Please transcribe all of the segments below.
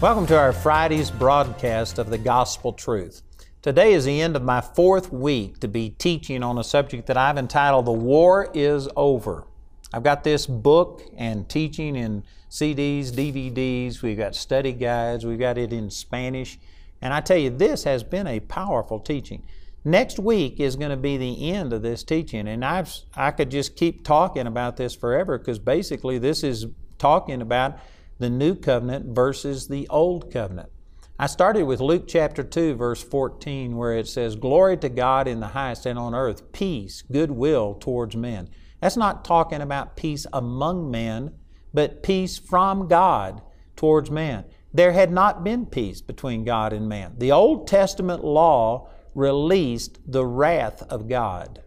Welcome to our Friday's broadcast of the Gospel Truth. Today is the end of my fourth week to be teaching on a subject that I've entitled The War is Over. I've got this book and teaching in CDs, DVDs, we've got study guides, we've got it in Spanish, and I tell you, this has been a powerful teaching. Next week is going to be the end of this teaching, and I've, I could just keep talking about this forever because basically this is talking about the new covenant versus the old covenant. I started with Luke chapter 2, verse 14, where it says, Glory to God in the highest and on earth, peace, goodwill towards men. That's not talking about peace among men, but peace from God towards man. There had not been peace between God and man. The Old Testament law released the wrath of God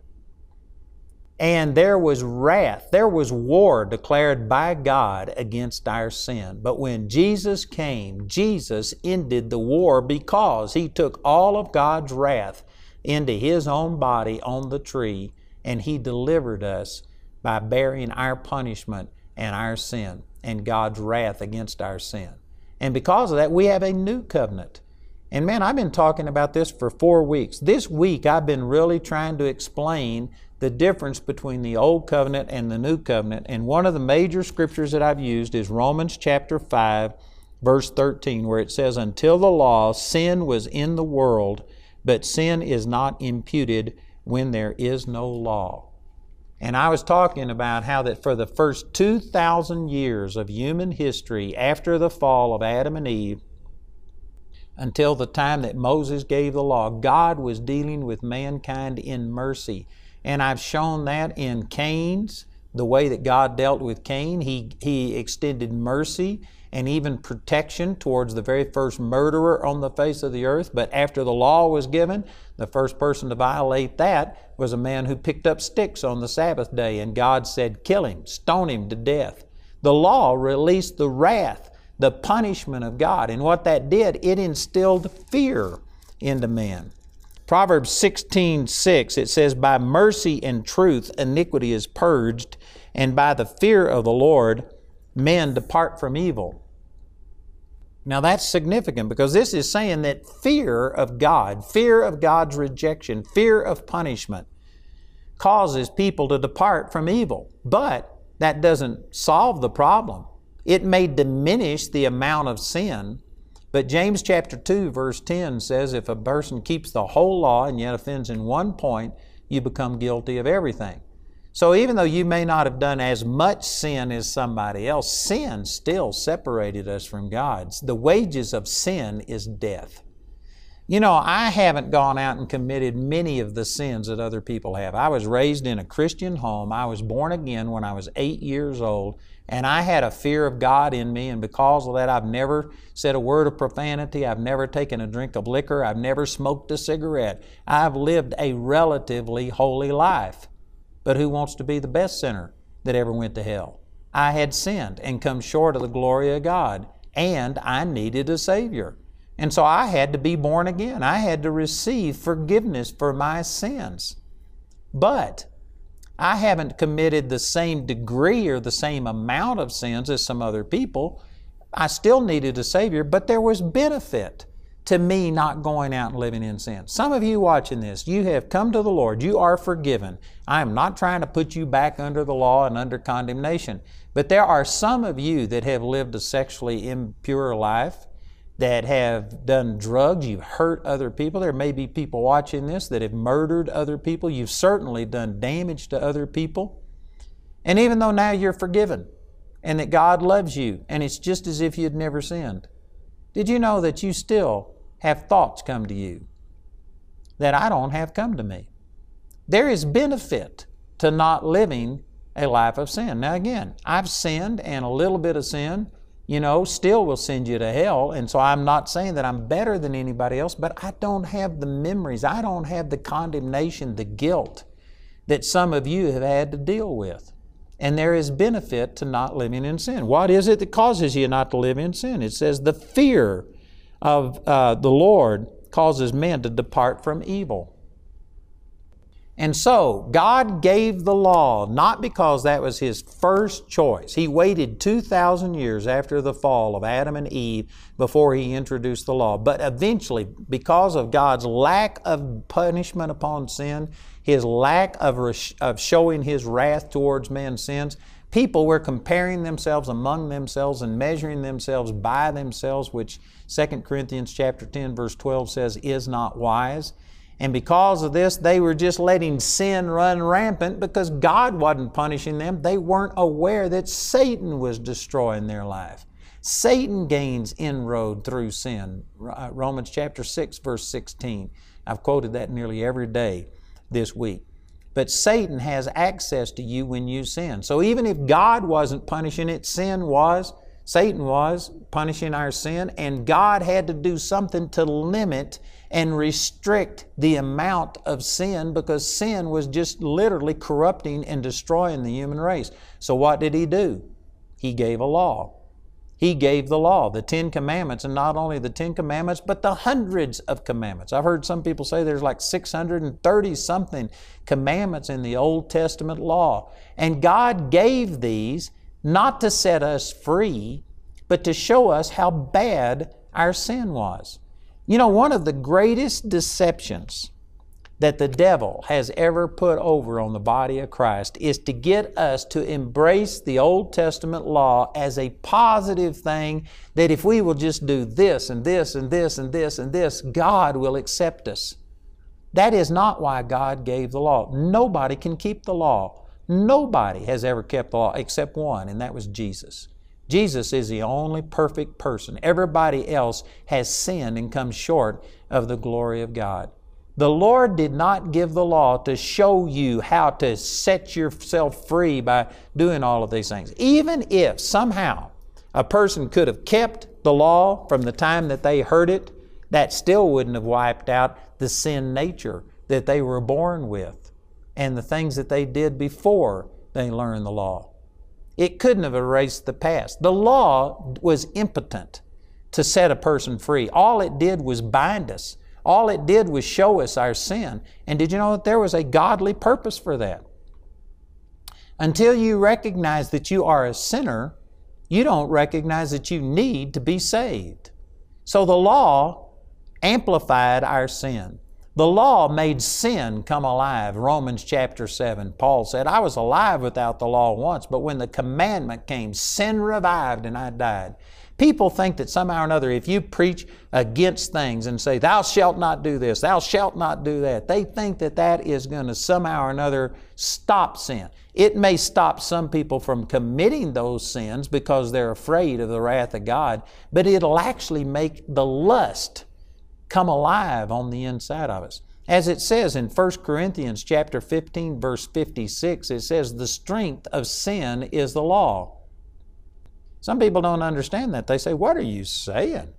and there was wrath, there was war declared by God against our sin. But when Jesus came, Jesus ended the war because He took all of God's wrath into His own body on the tree, and He delivered us by bearing our punishment and our sin and God's wrath against our sin. And because of that, we have a new covenant. And man, I've been talking about this for four weeks. This week, I've been really trying to explain the difference between the Old Covenant and the New Covenant. And one of the major scriptures that I've used is Romans chapter 5, verse 13, where it says, Until the law, sin was in the world, but sin is not imputed when there is no law. And I was talking about how that for the first 2,000 years of human history after the fall of Adam and Eve, until the time that Moses gave the law, God was dealing with mankind in mercy. And I've shown that in Cain's, the way that God dealt with Cain. He, he extended mercy and even protection towards the very first murderer on the face of the earth. But after the law was given, the first person to violate that was a man who picked up sticks on the Sabbath day, and God said, Kill him, stone him to death. The law released the wrath, the punishment of God. And what that did, it instilled fear into men. Proverbs 16, 6, it says, By mercy and truth iniquity is purged, and by the fear of the Lord men depart from evil. Now that's significant because this is saying that fear of God, fear of God's rejection, fear of punishment causes people to depart from evil. But that doesn't solve the problem. It may diminish the amount of sin, but James chapter 2 verse 10 says if a person keeps the whole law and yet offends in one point, you become guilty of everything. So even though you may not have done as much sin as somebody else, sin still separated us from God. The wages of sin is death. You know, I haven't gone out and committed many of the sins that other people have. I was raised in a Christian home. I was born again when I was eight years old, and I had a fear of God in me, and because of that, I've never said a word of profanity. I've never taken a drink of liquor. I've never smoked a cigarette. I've lived a relatively holy life. But who wants to be the best sinner that ever went to hell? I had sinned and come short of the glory of God, and I needed a Savior. And so I had to be born again. I had to receive forgiveness for my sins. But I haven't committed the same degree or the same amount of sins as some other people. I still needed a Savior, but there was benefit to me not going out and living in sin. Some of you watching this, you have come to the Lord. You are forgiven. I am not trying to put you back under the law and under condemnation. But there are some of you that have lived a sexually impure life that have done drugs, you've hurt other people. There may be people watching this that have murdered other people. You've certainly done damage to other people. And even though now you're forgiven and that God loves you and it's just as if you'd never sinned, did you know that you still have thoughts come to you that I don't have come to me? There is benefit to not living a life of sin. Now, again, I've sinned and a little bit of sin you know, still will send you to hell. And so I'm not saying that I'm better than anybody else, but I don't have the memories. I don't have the condemnation, the guilt that some of you have had to deal with. And there is benefit to not living in sin. What is it that causes you not to live in sin? It says the fear of uh, the Lord causes men to depart from evil. And so, God gave the law not because that was His first choice. He waited 2,000 years after the fall of Adam and Eve before He introduced the law. But eventually, because of God's lack of punishment upon sin, His lack of, of showing His wrath towards man's sins, people were comparing themselves among themselves and measuring themselves by themselves, which 2 Corinthians chapter 10 verse 12 says is not wise. And because of this, they were just letting sin run rampant because God wasn't punishing them. They weren't aware that Satan was destroying their life. Satan gains inroad through sin. Uh, Romans chapter 6, verse 16. I've quoted that nearly every day this week. But Satan has access to you when you sin. So even if God wasn't punishing it, sin was. Satan was punishing our sin, and God had to do something to limit and restrict the amount of sin because sin was just literally corrupting and destroying the human race. So, what did He do? He gave a law. He gave the law, the Ten Commandments, and not only the Ten Commandments, but the hundreds of commandments. I've heard some people say there's like 630 something commandments in the Old Testament law. And God gave these not to set us free, but to show us how bad our sin was. You know, one of the greatest deceptions that the devil has ever put over on the body of Christ is to get us to embrace the Old Testament law as a positive thing that if we will just do this and this and this and this and this, God will accept us. That is not why God gave the law. Nobody can keep the law. Nobody has ever kept the law except one, and that was Jesus. Jesus is the only perfect person. Everybody else has sinned and come short of the glory of God. The Lord did not give the law to show you how to set yourself free by doing all of these things. Even if somehow a person could have kept the law from the time that they heard it, that still wouldn't have wiped out the sin nature that they were born with and the things that they did before they learned the law. It couldn't have erased the past. The law was impotent to set a person free. All it did was bind us. All it did was show us our sin. And did you know that there was a godly purpose for that? Until you recognize that you are a sinner, you don't recognize that you need to be saved. So the law amplified our sin. The law made sin come alive. Romans chapter 7, Paul said, I was alive without the law once, but when the commandment came, sin revived and I died. People think that somehow or another, if you preach against things and say, Thou shalt not do this, thou shalt not do that, they think that that is going to somehow or another stop sin. It may stop some people from committing those sins because they're afraid of the wrath of God, but it'll actually make the lust come alive on the inside of us. As it says in 1 Corinthians chapter 15 verse 56, it says the strength of sin is the law. Some people don't understand that. They say, "What are you saying?"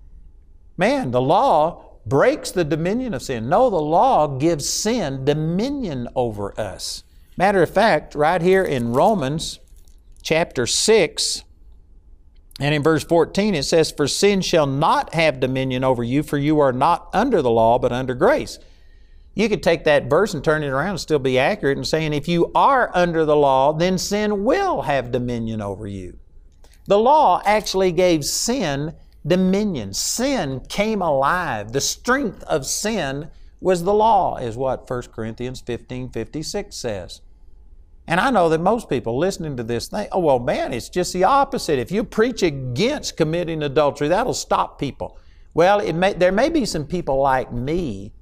Man, the law breaks the dominion of sin. No, the law gives sin dominion over us. Matter of fact, right here in Romans chapter 6, and in verse 14 it says, For sin shall not have dominion over you, for you are not under the law, but under grace. You could take that verse and turn it around and still be accurate in saying, if you are under the law, then sin will have dominion over you. The law actually gave sin dominion. Sin came alive. The strength of sin was the law, is what 1 Corinthians 15 56 says. And I know that most people listening to this think, oh, well, man, it's just the opposite. If you preach against committing adultery, that'll stop people. Well, may, there may be some people like me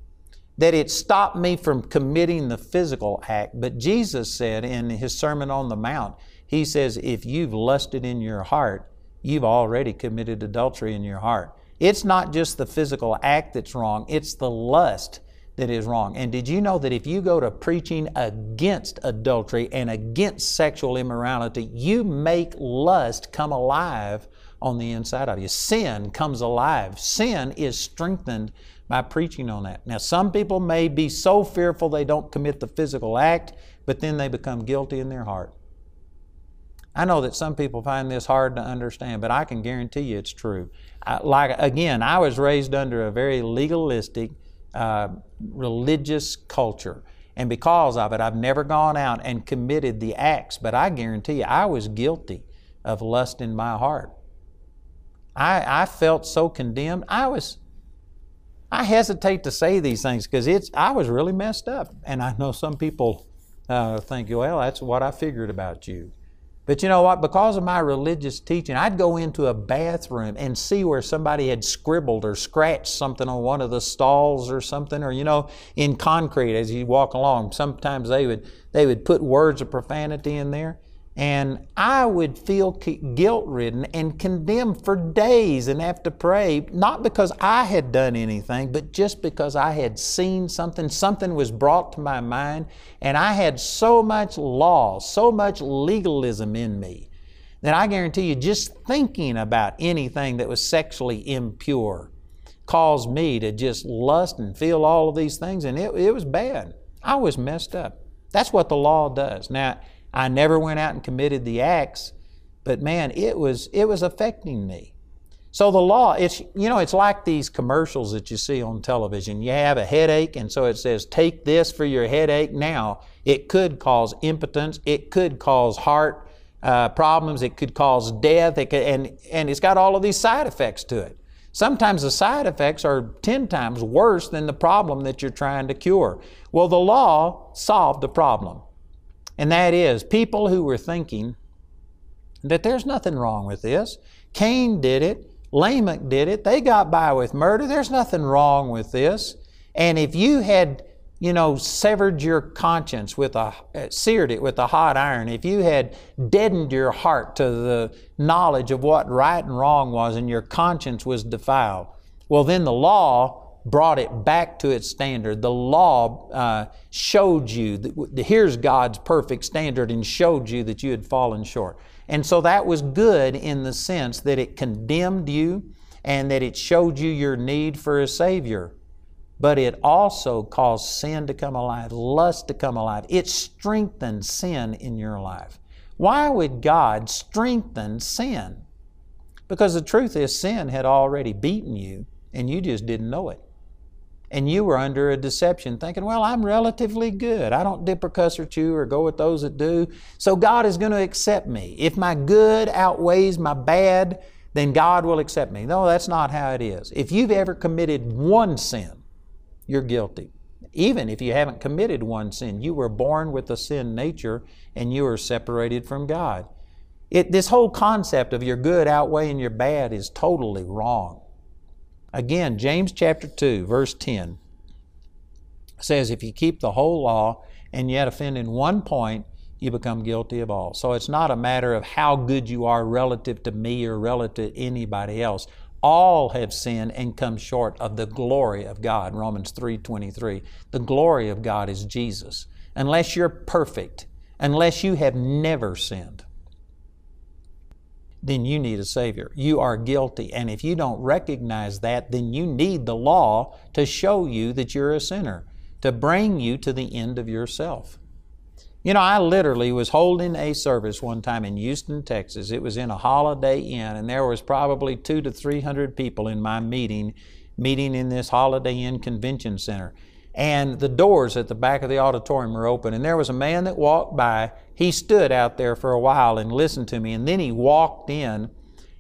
that it stopped me from committing the physical act, but Jesus said in His Sermon on the Mount, He says, if you've lusted in your heart, you've already committed adultery in your heart. It's not just the physical act that's wrong, it's the lust that is wrong. And did you know that if you go to preaching against adultery and against sexual immorality, you make lust come alive on the inside of you. Sin comes alive. Sin is strengthened by preaching on that. Now, some people may be so fearful they don't commit the physical act, but then they become guilty in their heart. I know that some people find this hard to understand, but I can guarantee you it's true. I, like again, I was raised under a very legalistic, uh, religious culture, and because of it, I've never gone out and committed the acts. But I guarantee you, I was guilty of lust in my heart. I, I felt so condemned. I was. I hesitate to say these things because it's. I was really messed up, and I know some people uh, think, well, that's what I figured about you. But you know what? Because of my religious teaching, I'd go into a bathroom and see where somebody had scribbled or scratched something on one of the stalls or something, or you know, in concrete as you walk along. Sometimes they would they would put words of profanity in there. And I would feel guilt ridden and condemned for days and have to pray, not because I had done anything, but just because I had seen something. Something was brought to my mind, and I had so much law, so much legalism in me that I guarantee you, just thinking about anything that was sexually impure caused me to just lust and feel all of these things, and it, it was bad. I was messed up. That's what the law does. Now, I never went out and committed the acts, but man, it was it was affecting me. So the law, it's you know, it's like these commercials that you see on television. You have a headache, and so it says, "Take this for your headache." Now, it could cause impotence. It could cause heart uh, problems. It could cause death. It could, and and it's got all of these side effects to it. Sometimes the side effects are ten times worse than the problem that you're trying to cure. Well, the law solved the problem. And that is people who were thinking that there's nothing wrong with this. Cain did it, Lamech did it, they got by with murder, there's nothing wrong with this. And if you had, you know, severed your conscience with a, uh, seared it with a hot iron, if you had deadened your heart to the knowledge of what right and wrong was and your conscience was defiled, well, then the law brought it back to its standard. The law uh, showed you, that, here's God's perfect standard, and showed you that you had fallen short. And so that was good in the sense that it condemned you and that it showed you your need for a Savior. But it also caused sin to come alive, lust to come alive. It strengthened sin in your life. Why would God strengthen sin? Because the truth is, sin had already beaten you and you just didn't know it and you were under a deception thinking, well, I'm relatively good. I don't dip or cuss or chew or go with those that do. So God is going to accept me. If my good outweighs my bad, then God will accept me. No, that's not how it is. If you've ever committed one sin, you're guilty. Even if you haven't committed one sin, you were born with a sin nature and you are separated from God. It, this whole concept of your good outweighing your bad is totally wrong. Again, James chapter 2, verse 10 says, If you keep the whole law and yet offend in one point, you become guilty of all. So it's not a matter of how good you are relative to me or relative to anybody else. All have sinned and come short of the glory of God. Romans 3:23. The glory of God is Jesus. Unless you're perfect, unless you have never sinned, then you need a Savior. You are guilty. And if you don't recognize that, then you need the law to show you that you're a sinner, to bring you to the end of yourself. You know, I literally was holding a service one time in Houston, Texas. It was in a Holiday Inn, and there was probably two to three hundred people in my meeting, meeting in this Holiday Inn Convention Center and the doors at the back of the auditorium were open. And there was a man that walked by. He stood out there for a while and listened to me, and then he walked in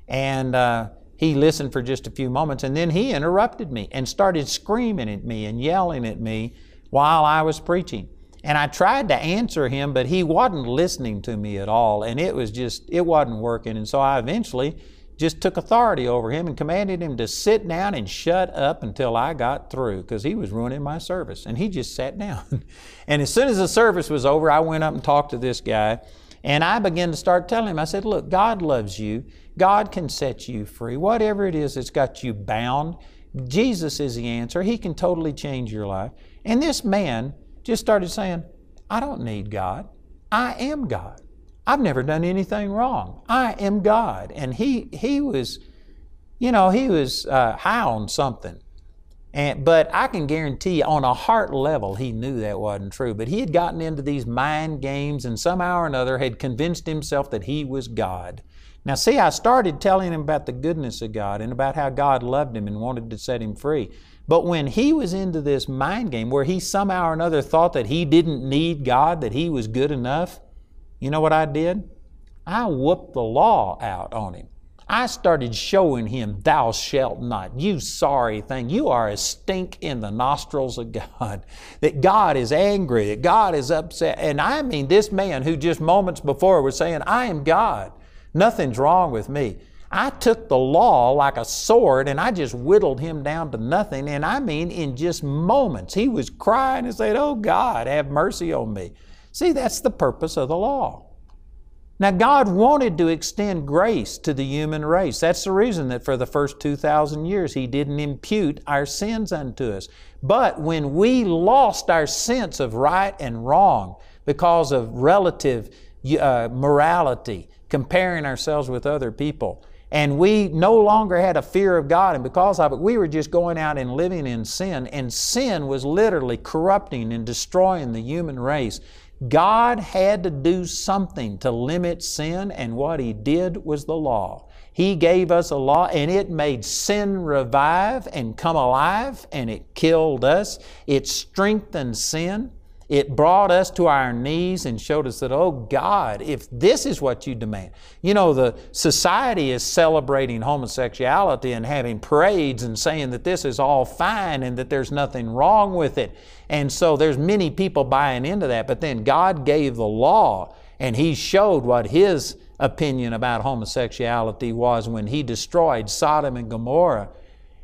and uh, he listened for just a few moments, and then he interrupted me and started screaming at me and yelling at me while I was preaching. And I tried to answer him, but he wasn't listening to me at all, and it was just, it wasn't working. And so I eventually just took authority over him and commanded him to sit down and shut up until I got through because he was ruining my service. And he just sat down. and as soon as the service was over, I went up and talked to this guy. And I began to start telling him, I said, Look, God loves you. God can set you free. Whatever it is that's got you bound, Jesus is the answer. He can totally change your life. And this man just started saying, I don't need God. I am God. I've never done anything wrong. I am God. And he, he was, you know, he was uh, high on something. And, but I can guarantee you, on a heart level, he knew that wasn't true. But he had gotten into these mind games and somehow or another had convinced himself that he was God. Now, see, I started telling him about the goodness of God and about how God loved him and wanted to set him free. But when he was into this mind game where he somehow or another thought that he didn't need God, that he was good enough, you know what I did? I whooped the law out on him. I started showing him, Thou shalt not, you sorry thing. You are a stink in the nostrils of God. That God is angry, that God is upset. And I mean, this man who just moments before was saying, I am God, nothing's wrong with me. I took the law like a sword and I just whittled him down to nothing. And I mean, in just moments, he was crying and saying, Oh God, have mercy on me. See, that's the purpose of the law. Now, God wanted to extend grace to the human race. That's the reason that for the first 2,000 years He didn't impute our sins unto us. But when we lost our sense of right and wrong because of relative uh, morality, comparing ourselves with other people, and we no longer had a fear of God, and because of it, we were just going out and living in sin, and sin was literally corrupting and destroying the human race. God had to do something to limit sin, and what He did was the law. He gave us a law, and it made sin revive and come alive, and it killed us. It strengthened sin. It brought us to our knees and showed us that, oh God, if this is what you demand. You know, the society is celebrating homosexuality and having parades and saying that this is all fine and that there's nothing wrong with it. And so there's many people buying into that. But then God gave the law and He showed what His opinion about homosexuality was when He destroyed Sodom and Gomorrah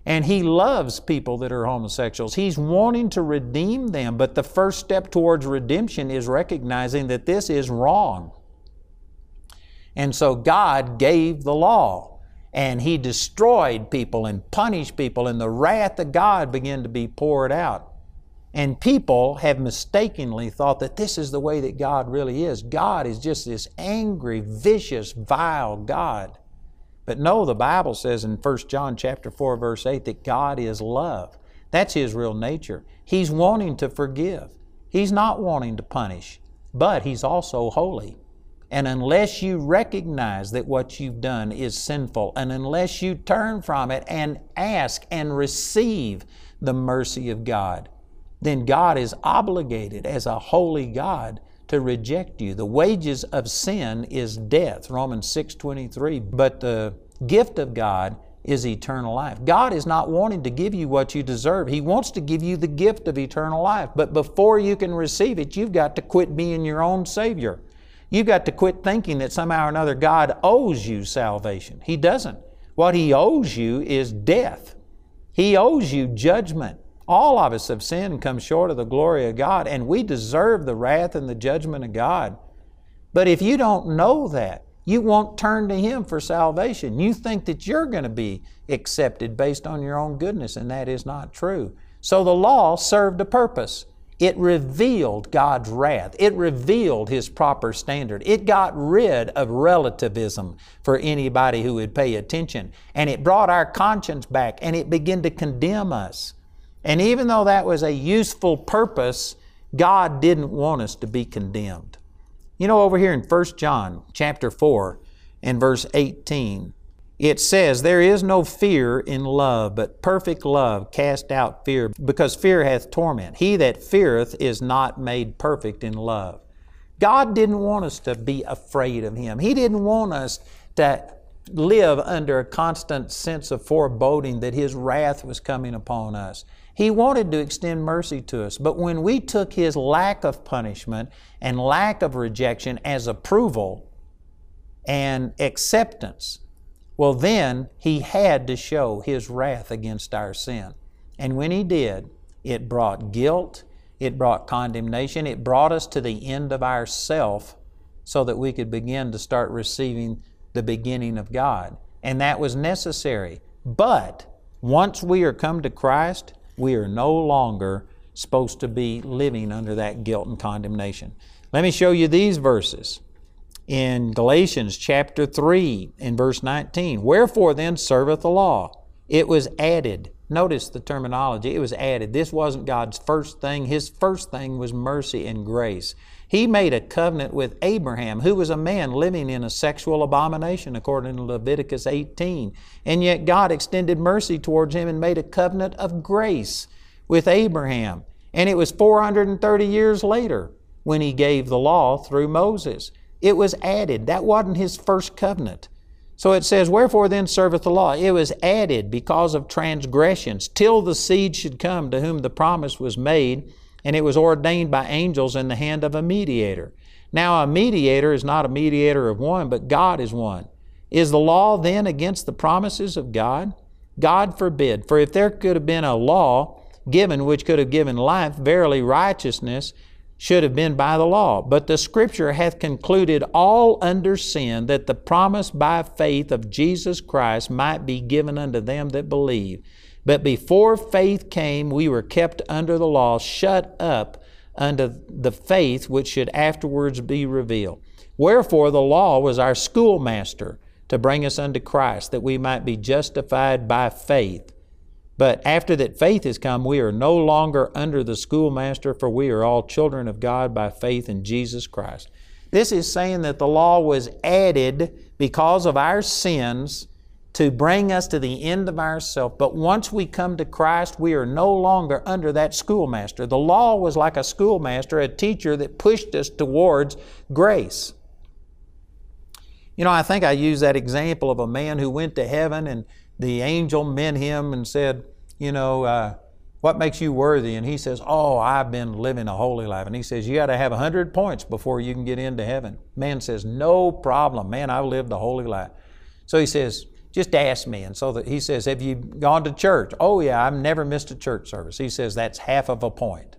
and he loves people that are homosexuals. He's wanting to redeem them, but the first step towards redemption is recognizing that this is wrong. And so God gave the law, and He destroyed people and punished people, and the wrath of God began to be poured out. And people have mistakenly thought that this is the way that God really is. God is just this angry, vicious, vile God. But no, the Bible says in 1 John chapter 4 verse 8 that God is love. That's his real nature. He's wanting to forgive. He's not wanting to punish, but he's also holy. And unless you recognize that what you've done is sinful, and unless you turn from it and ask and receive the mercy of God, then God is obligated as a holy God to reject you. The wages of sin is death, Romans 6:23, but the gift of God is eternal life. God is not wanting to give you what you deserve. He wants to give you the gift of eternal life. But before you can receive it, you've got to quit being your own Savior. You've got to quit thinking that somehow or another God owes you salvation. He doesn't. What He owes you is death. He owes you judgment. All of us have sinned and come short of the glory of God, and we deserve the wrath and the judgment of God. But if you don't know that, you won't turn to Him for salvation. You think that you're going to be accepted based on your own goodness, and that is not true. So the law served a purpose. It revealed God's wrath. It revealed His proper standard. It got rid of relativism for anybody who would pay attention. And it brought our conscience back and it began to condemn us. And even though that was a useful purpose, God didn't want us to be condemned. You know, over here in 1 John chapter 4 and verse 18, it says, There is no fear in love, but perfect love cast out fear, because fear hath torment. He that feareth is not made perfect in love. God didn't want us to be afraid of Him. He didn't want us to live under a constant sense of foreboding that His wrath was coming upon us. He wanted to extend mercy to us, but when we took His lack of punishment and lack of rejection as approval and acceptance, well, then He had to show His wrath against our sin. And when He did, it brought guilt, it brought condemnation, it brought us to the end of ourself so that we could begin to start receiving the beginning of God. And that was necessary. But once we are come to Christ, we are no longer supposed to be living under that guilt and condemnation. Let me show you these verses. in Galatians chapter 3 in verse 19. Wherefore then serveth the law? It was added. Notice the terminology. It was added. This wasn't God's first thing. His first thing was mercy and grace. He made a covenant with Abraham, who was a man living in a sexual abomination, according to Leviticus 18. And yet God extended mercy towards him and made a covenant of grace with Abraham. And it was 430 years later when he gave the law through Moses. It was added. That wasn't his first covenant. So it says, Wherefore then serveth the law? It was added because of transgressions, till the seed should come to whom the promise was made, and it was ordained by angels in the hand of a mediator. Now, a mediator is not a mediator of one, but God is one. Is the law then against the promises of God? God forbid. For if there could have been a law given which could have given life, verily righteousness should have been by the law. But the Scripture hath concluded all under sin, that the promise by faith of Jesus Christ might be given unto them that believe. But before faith came, we were kept under the law, shut up unto the faith which should afterwards be revealed. Wherefore the law was our schoolmaster to bring us unto Christ, that we might be justified by faith. But after that faith has come, we are no longer under the schoolmaster, for we are all children of God by faith in Jesus Christ. This is saying that the law was added because of our sins to bring us to the end of ourself. But once we come to Christ, we are no longer under that schoolmaster. The law was like a schoolmaster, a teacher that pushed us towards grace. You know, I think I use that example of a man who went to heaven and the angel met him and said, You know, uh, what makes you worthy? And he says, Oh, I've been living a holy life. And he says, You got to have 100 points before you can get into heaven. Man says, No problem. Man, I've lived a holy life. So he says, just ask me. And so that he says, Have you gone to church? Oh, yeah, I've never missed a church service. He says, That's half of a point.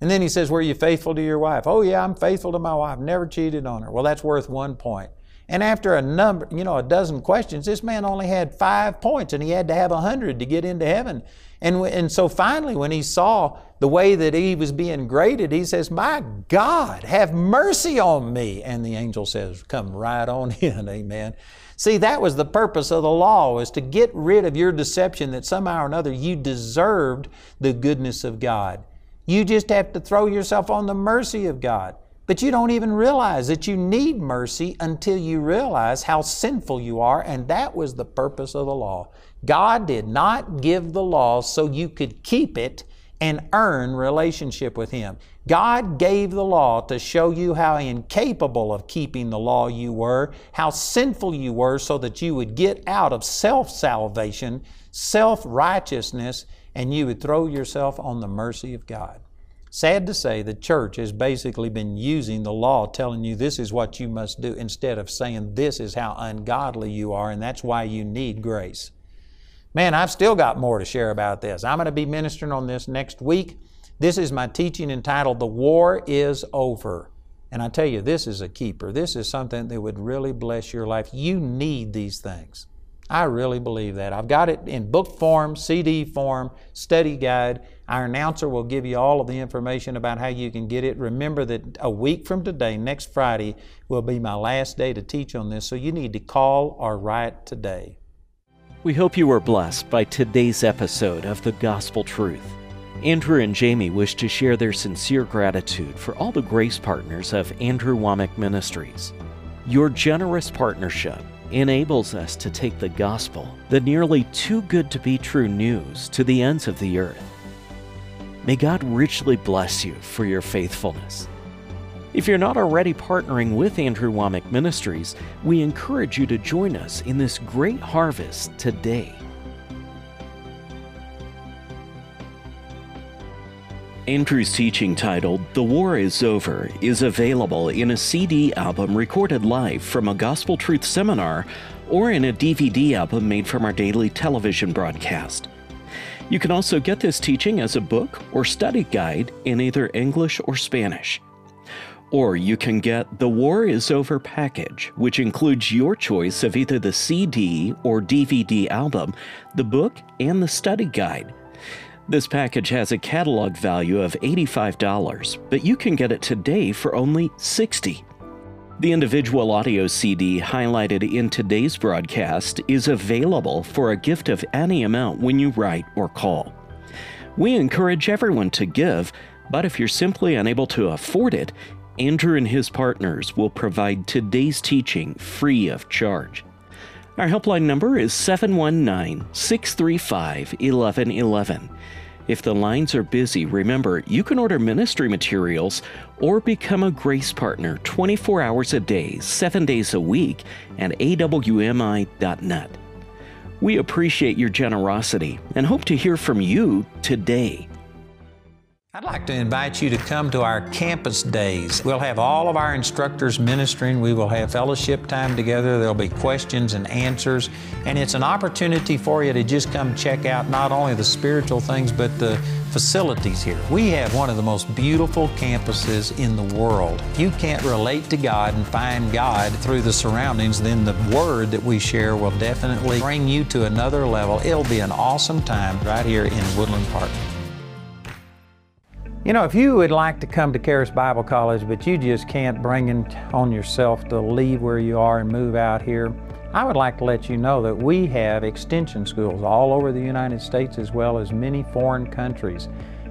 And then he says, Were you faithful to your wife? Oh, yeah, I'm faithful to my wife. Never cheated on her. Well, that's worth one point. And after a number, you know, a dozen questions, this man only had five points and he had to have a hundred to get into heaven. And, and so finally, when he saw the way that he was being graded, he says, My God, have mercy on me. And the angel says, Come right on in, amen. See, that was the purpose of the law, was to get rid of your deception that somehow or another you deserved the goodness of God. You just have to throw yourself on the mercy of God. But you don't even realize that you need mercy until you realize how sinful you are, and that was the purpose of the law. God did not give the law so you could keep it and earn relationship with Him. God gave the law to show you how incapable of keeping the law you were, how sinful you were, so that you would get out of self salvation, self righteousness, and you would throw yourself on the mercy of God. Sad to say, the church has basically been using the law, telling you this is what you must do, instead of saying this is how ungodly you are, and that's why you need grace. Man, I've still got more to share about this. I'm going to be ministering on this next week. This is my teaching entitled The War is Over. And I tell you, this is a keeper. This is something that would really bless your life. You need these things. I really believe that. I've got it in book form, CD form, study guide. Our announcer will give you all of the information about how you can get it. Remember that a week from today, next Friday, will be my last day to teach on this, so you need to call or write today. We hope you were blessed by today's episode of The Gospel Truth. Andrew and Jamie wish to share their sincere gratitude for all the grace partners of Andrew Wommack Ministries. Your generous partnership enables us to take the gospel, the nearly too good to be true news, to the ends of the earth. May God richly bless you for your faithfulness. If you're not already partnering with Andrew Wommack Ministries, we encourage you to join us in this great harvest today. Andrew's teaching titled The War is Over is available in a CD album recorded live from a Gospel Truth seminar or in a DVD album made from our daily television broadcast. You can also get this teaching as a book or study guide in either English or Spanish. Or you can get the War is Over package, which includes your choice of either the CD or DVD album, the book, and the study guide. This package has a catalog value of $85, but you can get it today for only $60. The individual audio CD highlighted in today's broadcast is available for a gift of any amount when you write or call. We encourage everyone to give, but if you're simply unable to afford it, Andrew and his partners will provide today's teaching free of charge. Our helpline number is 719 635 1111. If the lines are busy, remember you can order ministry materials or become a grace partner 24 hours a day, 7 days a week at awmi.net. We appreciate your generosity and hope to hear from you today. I'd like to invite you to come to our campus days. We'll have all of our instructors ministering. We will have fellowship time together. There'll be questions and answers. And it's an opportunity for you to just come check out not only the spiritual things, but the facilities here. We have one of the most beautiful campuses in the world. If you can't relate to God and find God through the surroundings, then the Word that we share will definitely bring you to another level. It'll be an awesome time right here in Woodland Park. You know, if you would like to come to Charis Bible College, but you just can't bring it on yourself to leave where you are and move out here, I would like to let you know that we have extension schools all over the United States as well as many foreign countries.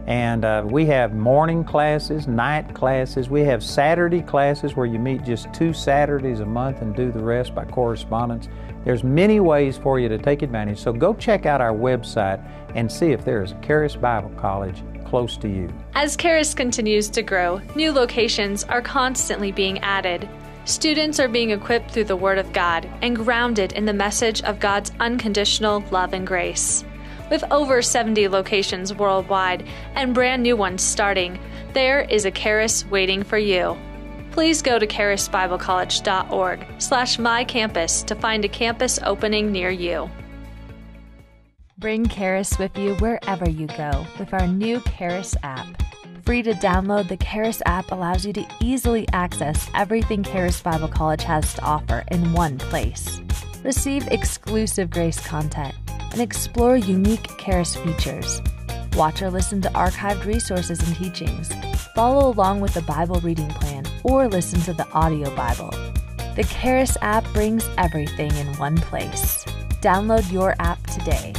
And uh, we have morning classes, night classes. We have Saturday classes where you meet just two Saturdays a month and do the rest by correspondence. There's many ways for you to take advantage. So go check out our website and see if there is a Charis Bible College close to you. As Charis continues to grow, new locations are constantly being added. Students are being equipped through the Word of God and grounded in the message of God's unconditional love and grace. With over 70 locations worldwide and brand new ones starting, there is a Charis waiting for you. Please go to charisbiblecollege.org slash mycampus to find a campus opening near you. Bring Charis with you wherever you go with our new Charis app. Free to download, the Charis app allows you to easily access everything Charis Bible College has to offer in one place. Receive exclusive grace content and explore unique Charis features. Watch or listen to archived resources and teachings. Follow along with the Bible reading plan or listen to the audio Bible. The Charis app brings everything in one place. Download your app today.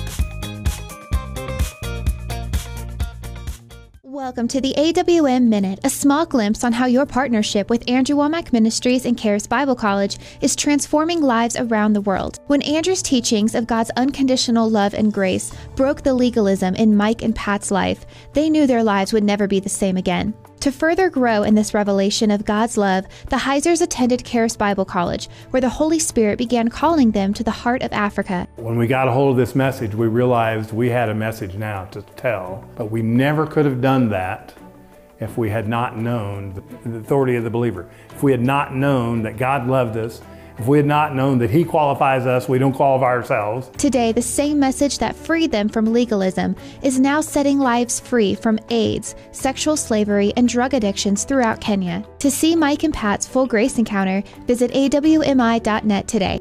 Welcome to the AWM Minute, a small glimpse on how your partnership with Andrew Wommack Ministries and Charis Bible College is transforming lives around the world. When Andrew's teachings of God's unconditional love and grace broke the legalism in Mike and Pat's life, they knew their lives would never be the same again. To further grow in this revelation of God's love, the Heisers attended Charis Bible College, where the Holy Spirit began calling them to the heart of Africa. When we got a hold of this message, we realized we had a message now to tell, but we never could have done that if we had not known the authority of the believer. If we had not known that God loved us if we had not known that He qualifies us, we don't qualify ourselves. Today, the same message that freed them from legalism is now setting lives free from AIDS, sexual slavery, and drug addictions throughout Kenya. To see Mike and Pat's full grace encounter, visit awmi.net today.